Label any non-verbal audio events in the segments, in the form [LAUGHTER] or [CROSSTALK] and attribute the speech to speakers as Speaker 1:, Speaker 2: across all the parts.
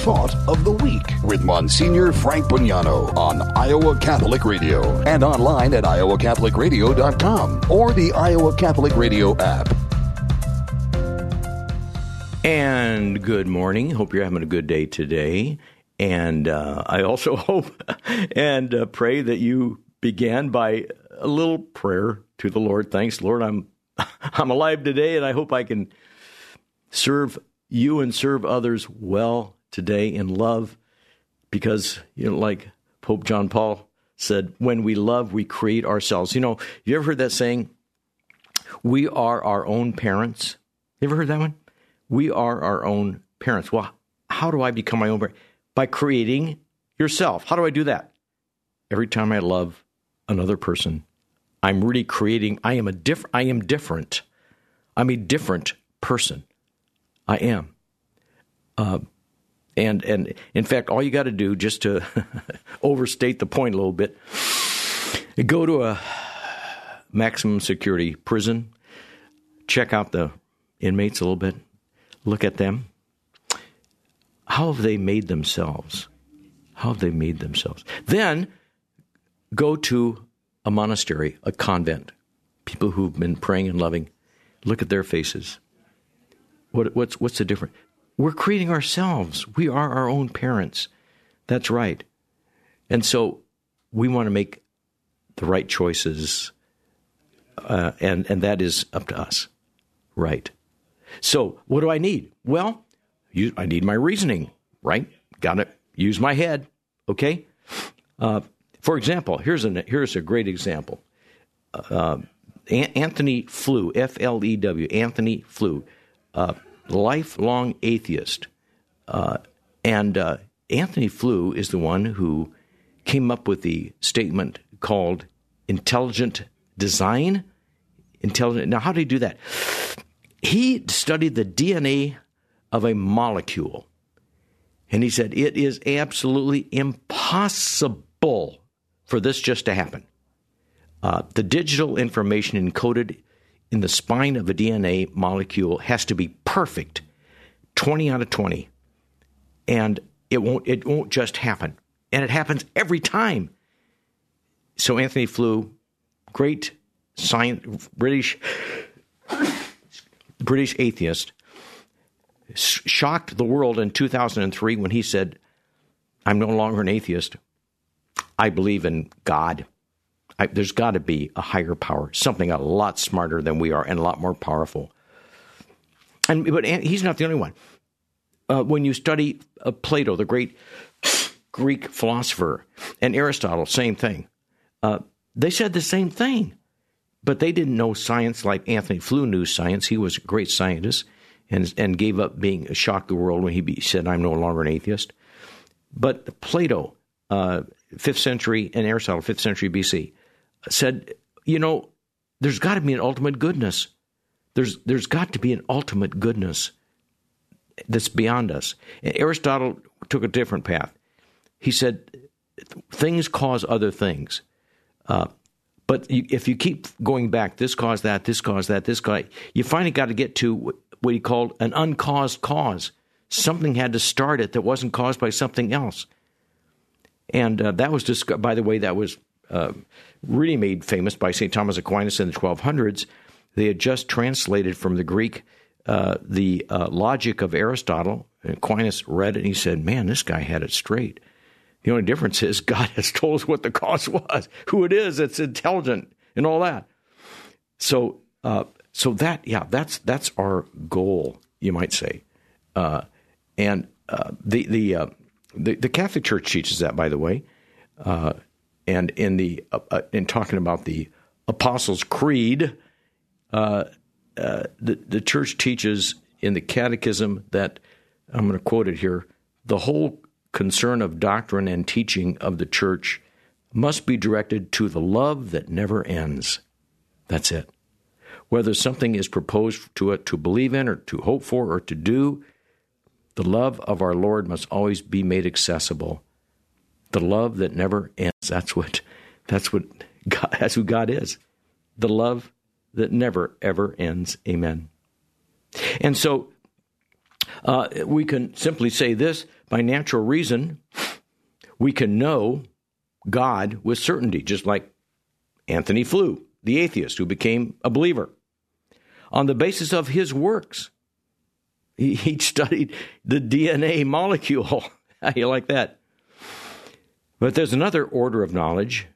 Speaker 1: Thought of the Week with Monsignor Frank Bognanno on Iowa Catholic Radio and online at iowacatholicradio.com or the Iowa Catholic Radio app.
Speaker 2: And good morning. Hope you're having a good day today. And uh, I also [LAUGHS] hope and uh, pray that you began by a little prayer to the Lord. Thanks, Lord. I'm [LAUGHS] I'm alive today, and I hope I can serve you and serve others well today in love, because you know, like Pope John Paul said, when we love, we create ourselves. You know, you ever heard that saying? We are our own parents. You ever heard that one? We are our own parents. Well, how do I become my own parent? By creating yourself. How do I do that? Every time I love another person, I'm really creating. I am a diff. I am different. I'm a different person. I am. Uh, and and in fact, all you got to do, just to [LAUGHS] overstate the point a little bit, go to a maximum security prison, check out the inmates a little bit, look at them. How have they made themselves? How have they made themselves? Then go to a monastery, a convent, people who've been praying and loving. Look at their faces. What, what's, what's the difference? We're creating ourselves. We are our own parents. That's right. And so we want to make the right choices, uh, and, and that is up to us. Right. So, what do I need? Well, you, I need my reasoning, right? Got to use my head, okay? Uh, for example, here's a here's a great example. Uh, Antony Flew, F L E W, Antony Flew, uh, lifelong atheist, uh, and uh, Antony Flew is the one who came up with the statement called intelligent design. Intelligent. Now, how did he do that? He studied the DNA of a molecule, and he said it is absolutely impossible for this just to happen. Uh, the digital information encoded in the spine of a DNA molecule has to be perfect, 20 out of 20. And it won't it won't just happen. And it happens every time. So Antony Flew, great science British British atheist, shocked the world in 2003 when he said, I'm no longer an atheist. I believe in God. I, there's got to be a higher power, something a lot smarter than we are and a lot more powerful. And but he's not the only one. Uh, when you study uh, Plato, the great Greek philosopher, and Aristotle, same thing. Uh, they said the same thing, but they didn't know science like Antony Flew knew science. He was a great scientist and and gave up being shocked the world when he be, said, "I'm no longer an atheist." But Plato, uh, fifth century, and Aristotle, fifth century BC, said, you know, there's got to be an ultimate goodness. There's there's got to be an ultimate goodness that's beyond us. And Aristotle took a different path. He said things cause other things. Uh, but you, if you keep going back, this caused that, this caused that, this caused, you finally got to get to what he called an uncaused cause. Something had to start it that wasn't caused by something else. And uh, that was, disc- by the way, that was uh, really made famous by St. Thomas Aquinas in the 1200s. They had just translated from the Greek uh, the uh, logic of Aristotle. Aquinas read it and he said, Man, this guy had it straight. The only difference is God [LAUGHS] has told us what the cause was, who it is, it's intelligent, and all that. So, uh, so that yeah, that's that's our goal, you might say, uh, and uh, the the, uh, the, the Catholic Church teaches that, by the way, uh, and in the uh, in talking about the Apostles' Creed, Uh, uh, the the Church teaches in the Catechism that I'm going to quote it here: the whole concern of doctrine and teaching of the Church must be directed to the love that never ends. That's it whether something is proposed to it to believe in or to hope for or to do, the love of our Lord must always be made accessible. The love that never ends. That's what that's what God, that's who God is. The love that never ever ends. Amen. And so uh, we can simply say this by natural reason, we can know God with certainty, just like Antony Flew, the atheist who became a believer, on the basis of his works. He, he studied the DNA molecule. [LAUGHS] How you like that? But there's another order of knowledge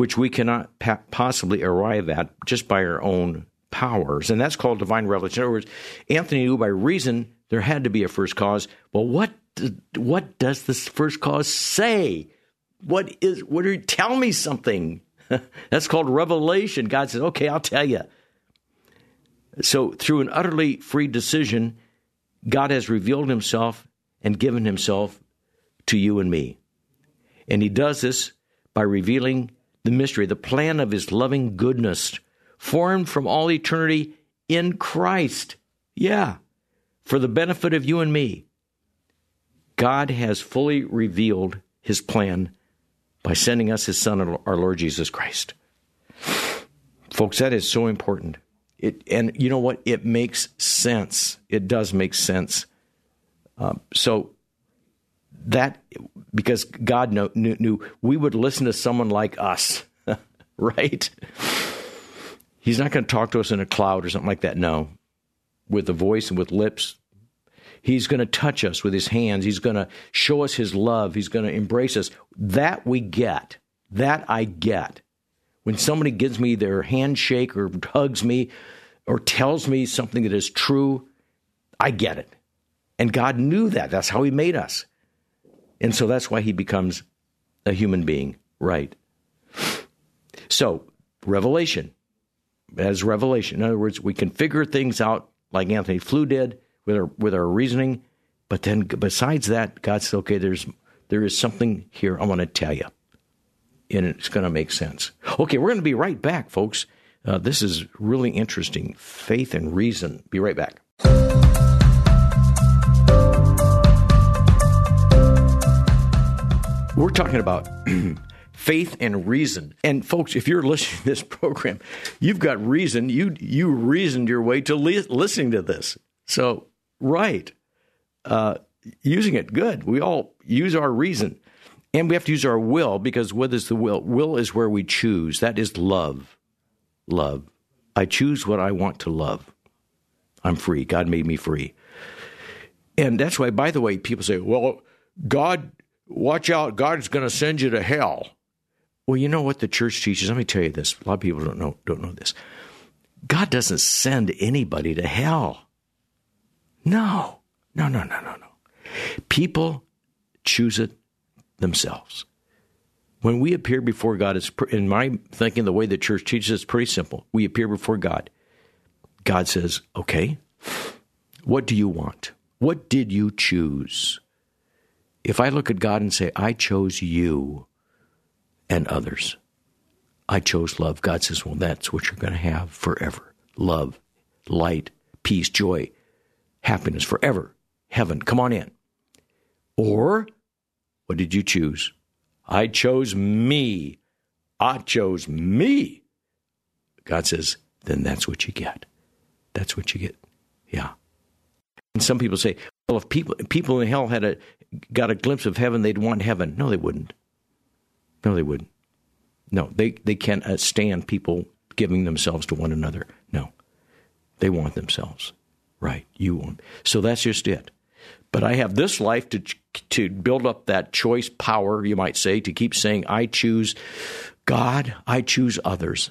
Speaker 2: which we cannot pa- possibly arrive at just by our own powers, and that's called divine revelation. In other words, Antony knew by reason there had to be a first cause. Well, what what does this first cause say? What is what are you tell me something? [LAUGHS] that's called revelation. God says, "Okay, I'll tell you." So, through an utterly free decision, God has revealed himself and given himself to you and me. And he does this by revealing the mystery, the plan of his loving goodness, formed from all eternity in Christ. Yeah, for the benefit of you and me. God has fully revealed his plan by sending us his Son, our Lord Jesus Christ. Folks, that is so important. It, and you know what? It makes sense. It does make sense. Um, so that because God knew, knew, we would listen to someone like us, [LAUGHS] right? He's not going to talk to us in a cloud or something like that. No, with a voice and with lips. He's going to touch us with his hands. He's going to show us his love. He's going to embrace us. That we get. That I get. When somebody gives me their handshake or hugs me or tells me something that is true, I get it. And God knew that. That's how He made us. And so that's why He becomes a human being, right? So, revelation. As revelation. In other words, we can figure things out like Antony Flew did with our with our reasoning. But then besides that, God said, okay, there's there is something here I want to tell you. And it's going to make sense. Okay, we're going to be right back, folks. Uh, this is really interesting. Faith and reason. Be right back. We're talking about [CLEARS THROAT] faith and reason. And folks, if you're listening to this program, you've got reason. You you reasoned your way to li- listening to this. So right, uh, using it good. We all use our reason, and we have to use our will because what is the will? Will is where we choose. That is love. Love. I choose what I want to love. I'm free. God made me free. And that's why, by the way, people say, well, God, watch out, God's going to send you to hell. Well, you know what the church teaches? Let me tell you this. A lot of people don't know, don't know this. God doesn't send anybody to hell. No, no, no, no, no, no. People choose it themselves. When we appear before God, it's in my thinking, the way the church teaches it's pretty simple. We appear before God. God says, "Okay, what do you want? What did you choose?" If I look at God and say, "I chose you and others," I chose love. God says, "Well, that's what you're going to have forever: love, light, peace, joy, happiness forever, heaven. Come on in." Or, what did you choose? I chose me. I chose me. God says, then that's what you get. That's what you get. Yeah. And some people say, well, if people people in hell had a got a glimpse of heaven, they'd want heaven. No, they wouldn't. No, they wouldn't. No, they they can't uh, stand people giving themselves to one another. No, they want themselves. Right, you want. So that's just it. But I have this life to to build up that choice power, you might say, to keep saying, I choose God, I choose others.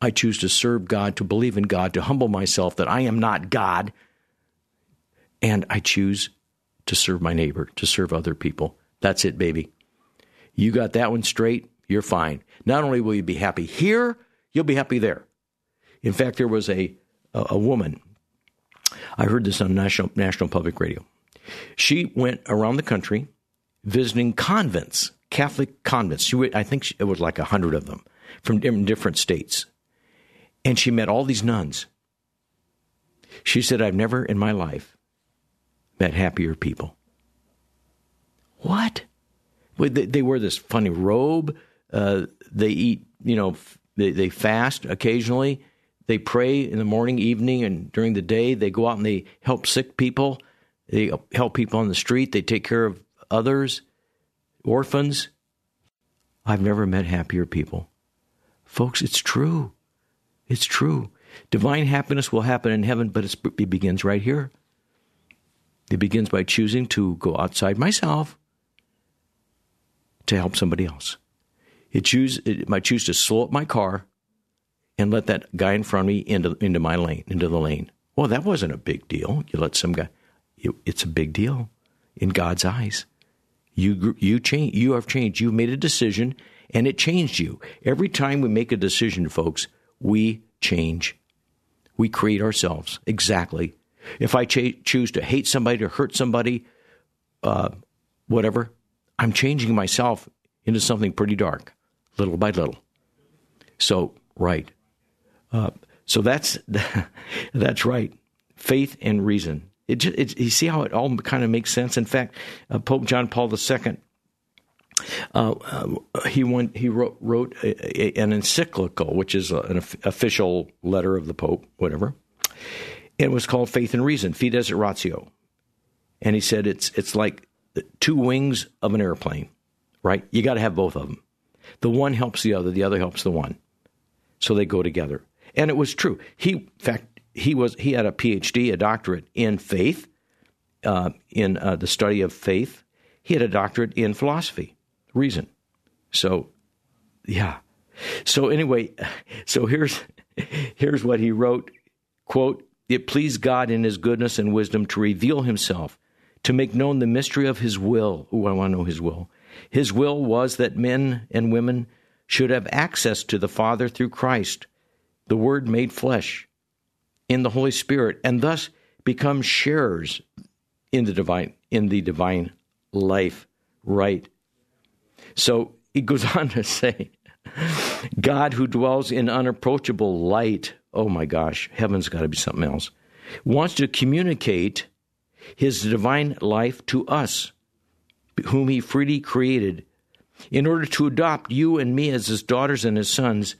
Speaker 2: I choose to serve God, to believe in God, to humble myself that I am not God. And I choose to serve my neighbor, to serve other people. That's it, baby. You got that one straight, you're fine. Not only will you be happy here, you'll be happy there. In fact, there was a, a, a woman, I heard this on National, National Public Radio. She went around the country visiting convents, Catholic convents. She went, I think it was like a hundred of them from different states. And she met all these nuns. She said, I've never in my life met happier people. What? They, wear this funny robe. Uh, they eat, you know, they, they fast occasionally. They pray in the morning, evening, and during the day. They go out and they help sick people. They help people on the street. They take care of others, orphans. I've never met happier people. Folks, it's true. It's true. Divine happiness will happen in heaven, but it begins right here. It begins by choosing to go outside myself to help somebody else. It choose it might choose to slow up my car and let that guy in front of me into into my lane, into the lane. Well, that wasn't a big deal. You let some guy. It, it's a big deal in God's eyes. You you change. You have changed. You've made a decision, and it changed you. Every time we make a decision, folks, we change. We create ourselves exactly. If I ch- choose to hate somebody, to hurt somebody, uh, whatever, I'm changing myself into something pretty dark, little by little. So, right. Uh, so that's [LAUGHS] that's right. Faith and reason. It, it, you see how it all kind of makes sense. In fact, uh, Pope John Paul II, uh, uh, he went, he wrote, wrote a, a, an encyclical, which is a, an official letter of the Pope, whatever. It was called Faith and Reason, Fides et Ratio, and he said it's it's like two wings of an airplane, right? You got to have both of them. The one helps the other, the other helps the one, so they go together. And it was true. He, in fact, he was he had a PhD, a doctorate in faith, uh, in uh, the study of faith. He had a doctorate in philosophy, reason. So, yeah. So anyway, so here's [LAUGHS] here's what he wrote. Quote, it pleased God in his goodness and wisdom to reveal himself, to make known the mystery of his will. Oh, I want to know his will. His will was that men and women should have access to the Father through Christ, the Word made flesh, in the Holy Spirit, and thus become sharers in the divine in the divine life. Right. So he goes [LAUGHS] on to say, God who dwells in unapproachable light oh my gosh, heaven's got to be something else, wants to communicate his divine life to us, whom he freely created, in order to adopt you and me as his daughters and his sons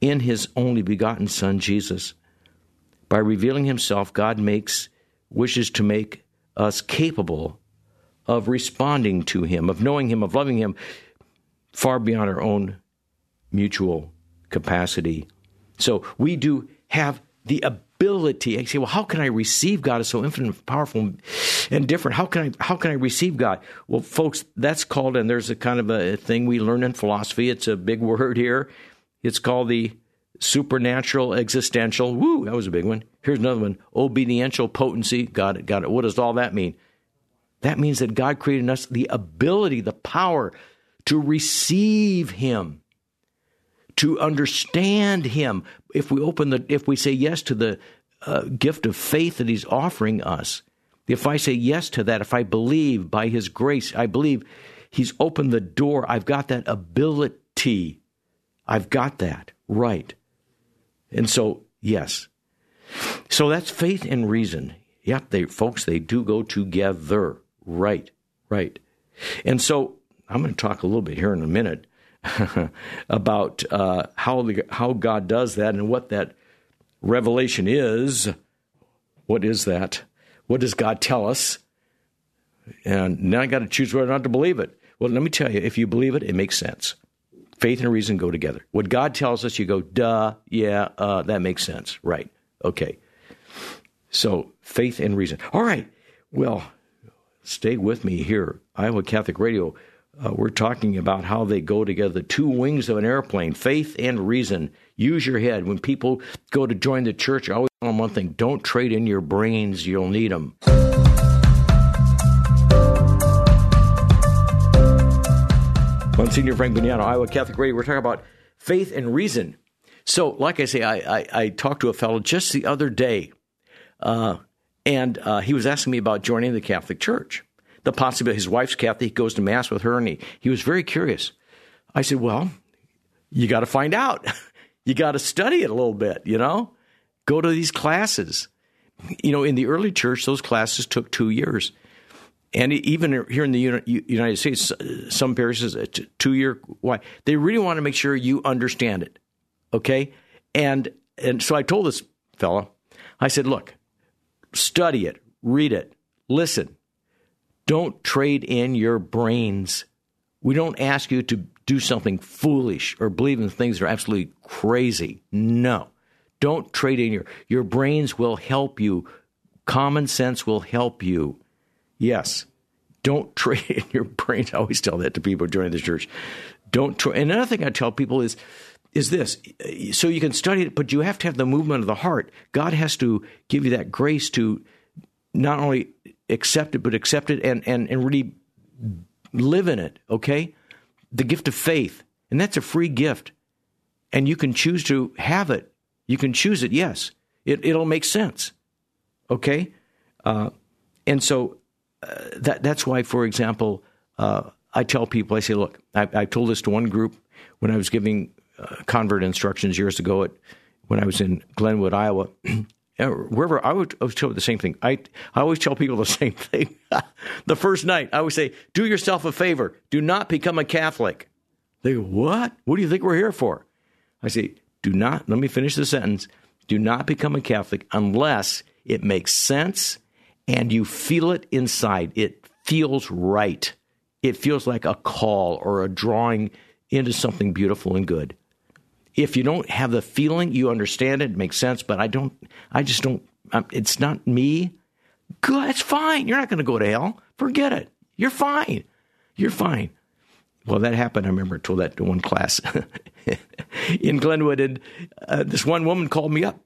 Speaker 2: in his only begotten Son, Jesus. By revealing himself, God makes, wishes to make us capable of responding to him, of knowing him, of loving him far beyond our own mutual capacity so we do have the ability. I say, well, how can I receive God is so infinite, powerful, and different? How can I how can I receive God? Well, folks, that's called, and there's a kind of a thing we learn in philosophy. It's a big word here. It's called the supernatural existential. Woo, that was a big one. Here's another one: obediential potency. Got it, got it. What does all that mean? That means that God created in us the ability, the power to receive Him to understand him. If we open the if we say yes to the uh, gift of faith that he's offering us if i say yes to that if i believe by his grace i believe he's opened the door i've got that ability. I've got that right. And so yes. So that's faith and reason. Yep they folks they do go together. Right right. And so i'm going to talk a little bit here in a minute [LAUGHS] about uh, how the, how God does that and what that revelation is. What is that? What does God tell us? And now I got to choose whether or not to believe it. Well, let me tell you, if you believe it, it makes sense. Faith and reason go together. What God tells us, you go, duh, yeah, uh, that makes sense. Right. Okay. So faith and reason. All right. Well, stay with me here. Iowa Catholic Radio. Uh, we're talking about how they go together. Two wings of an airplane faith and reason. Use your head. When people go to join the church i always tell them one thing don't trade in your brains. You'll need them Monsignor Frank Bognanno, Iowa Catholic Radio. We're talking about faith and reason. So, like I say, I, I, I talked to a fellow just the other day, uh, and uh, he was asking me about joining the Catholic Church the possibility. His wife's Catholic. He goes to mass with her, and he, he was very curious. I said, "Well, you got to find out. [LAUGHS] you got to study it a little bit. You know, go to these classes. You know, in the early church, those classes took two years." And even here in the United States, some parishes uh, two year. Why they really want to make sure you understand it, okay? And and so I told this fellow, I said, look, study it, read it, listen, Don't trade in your brains. We don't ask you to do something foolish or believe in things that are absolutely crazy. No. Don't trade in your your brains will help you. Common sense will help you. Yes. Don't [LAUGHS] trade in your brains. I always tell that to people joining the church. Don't try. And another thing I tell people is is this so you can study it, but you have to have the movement of the heart. God has to give you that grace to not only accept it, but accept it and, and, and really live in it, okay? The gift of faith. And that's a free gift. And you can choose to have it. You can choose it, yes. It, it'll make sense, okay? Uh, and so uh, that, that's why, for example, uh, I tell people, I say, look, I, I told this to one group when I was giving uh, convert instructions years ago at when I was in Glenwood, Iowa. [CLEARS THROAT] Wherever I would, I the same thing. I I always tell people the [LAUGHS] same thing. [LAUGHS] the first night, I always say, "Do yourself a favor. Do not become a Catholic." They go, "What? What do you think we're here for?" I say, "Do not." Let me finish the sentence. Do not become a Catholic unless it makes sense and you feel it inside. It feels right. It feels like a call or a drawing into something beautiful and good if you don't have the feeling, you understand it, it makes sense, but I don't, I just don't, um, it's not me. Good, it's fine. You're not going to go to hell. Forget it. You're fine. You're fine. Well, that happened. I remember I told that to one class [LAUGHS] in Glenwood, and uh, this one woman called me up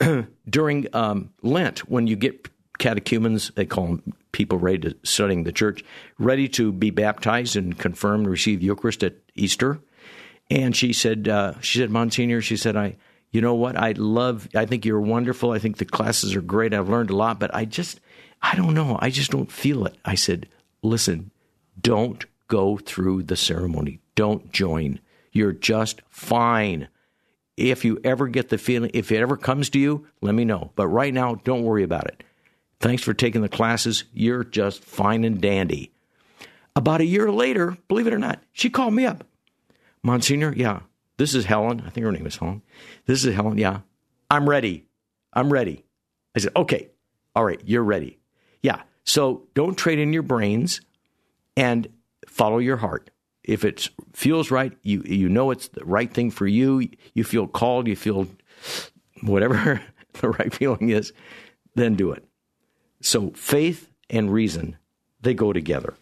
Speaker 2: [CLEARS THROAT] during um, Lent when you get catechumens, they call them people ready to studying the church, ready to be baptized and confirmed, receive Eucharist at Easter. And she said, uh, she said, Monsignor, she said, I, you know what? I love, I think you're wonderful. I think the classes are great. I've learned a lot, but I just, I don't know. I just don't feel it. I said, listen, don't go through the ceremony. Don't join. You're just fine. If you ever get the feeling, if it ever comes to you, let me know. But right now, don't worry about it. Thanks for taking the classes. You're just fine and dandy. About a year later, believe it or not, she called me up. Monsignor, yeah. This is Helen. I think her name is Helen. This is Helen. Yeah. I'm ready. I'm ready. I said, okay. All right. You're ready. Yeah. So don't trade in your brains and follow your heart. If it feels right, you you know it's the right thing for you. You feel called. You feel whatever [LAUGHS] the right feeling is. Then do it. So faith and reason, they go together.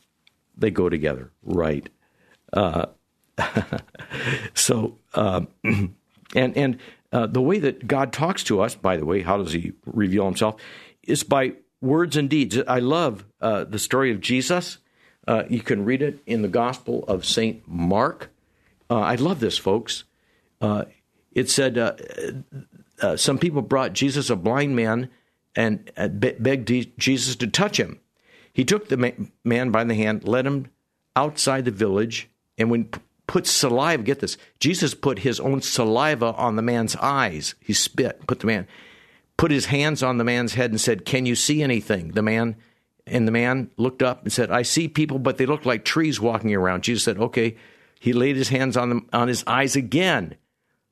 Speaker 2: They go together, right? Uh, [LAUGHS] so, uh, [CLEARS THROAT] and and uh, the way that God talks to us, by the way, how does He reveal Himself? Is by words and deeds. I love uh, the story of Jesus. Uh, you can read it in the Gospel of Saint Mark. Uh, I love this, folks. Uh, it said some people brought Jesus a blind man and begged Jesus to touch him. He took the man by the hand, led him outside the village, and when put saliva, get this, Jesus put his own saliva on the man's eyes. He spit, put the man, put his hands on the man's head and said, Can you see anything? The man, and the man looked up and said, I see people, but they look like trees walking around. Jesus said, Okay. He laid his hands on, them, on his eyes again.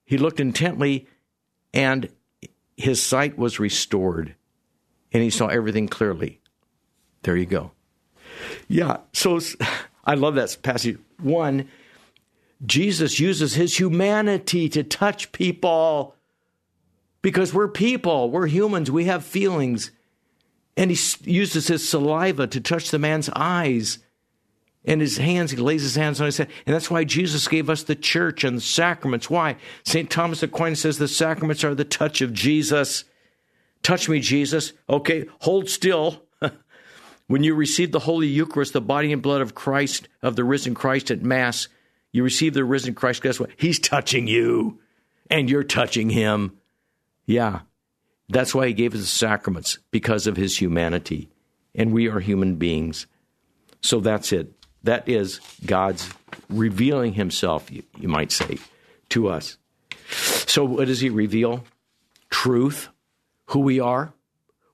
Speaker 2: He looked intently, and his sight was restored, and he saw everything clearly. There you go. Yeah, so [LAUGHS] I love that passage. One, Jesus uses his humanity to touch people because we're people, we're humans, we have feelings. And he uses his saliva to touch the man's eyes and his hands, he lays his hands on his head. And that's why Jesus gave us the church and the sacraments. Why? St. Thomas Aquinas says the sacraments are the touch of Jesus. Touch me, Jesus. Okay, hold still. [LAUGHS] when you receive the Holy Eucharist, the body and blood of Christ, of the risen Christ at Mass, you receive the risen Christ, guess what? He's touching you, and you're touching him. Yeah, that's why he gave us the sacraments, because of his humanity. And we are human beings. So that's it. That is God's revealing himself, you, you might say, to us. So, what does he reveal? Truth, who we are,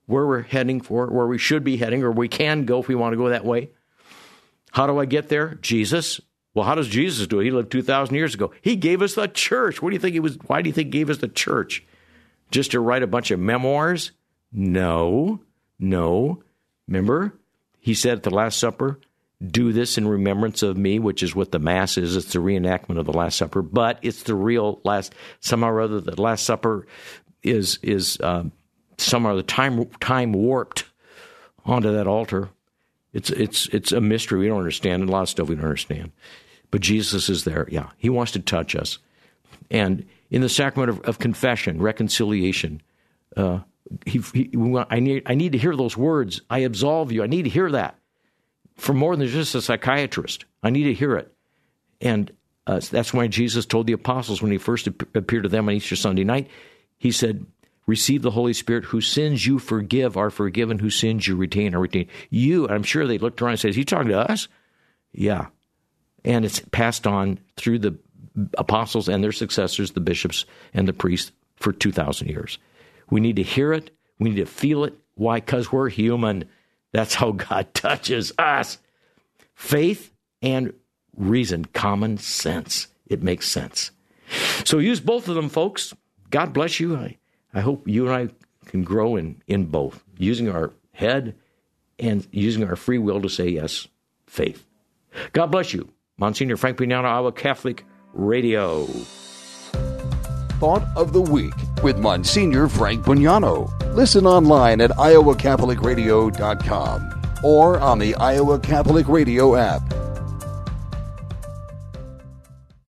Speaker 2: where we're heading for, where we should be heading, or we can go if we want to go that way. How do I get there? Jesus, well, how does Jesus do it? He lived 2,000 years ago. He gave us the church. What do you think he was? Why do you think he gave us the church? Just to write a bunch of memoirs? No, no. Remember, he said at the Last Supper, do this in remembrance of me, which is what the Mass is. It's the reenactment of the Last Supper, but it's the real Last, somehow or other, the Last Supper is, is uh, somehow the time, time warped onto that altar. It's, it's, it's a mystery we don't understand, and a lot of stuff we don't understand. But Jesus is there. Yeah, he wants to touch us. And in the sacrament of, of confession, reconciliation, uh, he, he, I, need, I need to hear those words. I absolve you. I need to hear that from more than just a psychiatrist. I need to hear it. And uh, that's why Jesus told the apostles when he first appeared to them on Easter Sunday night, he said, Receive the Holy Spirit, whose sins you forgive are forgiven, whose sins you retain are retained. You, I'm sure they looked around and said, Is he talking to us? Yeah. And it's passed on through the apostles and their successors, the bishops and the priests, for 2,000 years. We need to hear it. We need to feel it. Why? Because we're human. That's how God [LAUGHS] touches us. Faith and reason, common sense. It makes sense. So use both of them, folks. God bless you. I, I hope you and I can grow in, in both, using our head and using our free will to say yes, faith. God bless you. Monsignor Frank Bognanno, Iowa Catholic Radio.
Speaker 1: Thought of the Week with Monsignor Frank Bognanno. Listen online at iowacatholicradio.com or on the Iowa Catholic Radio app.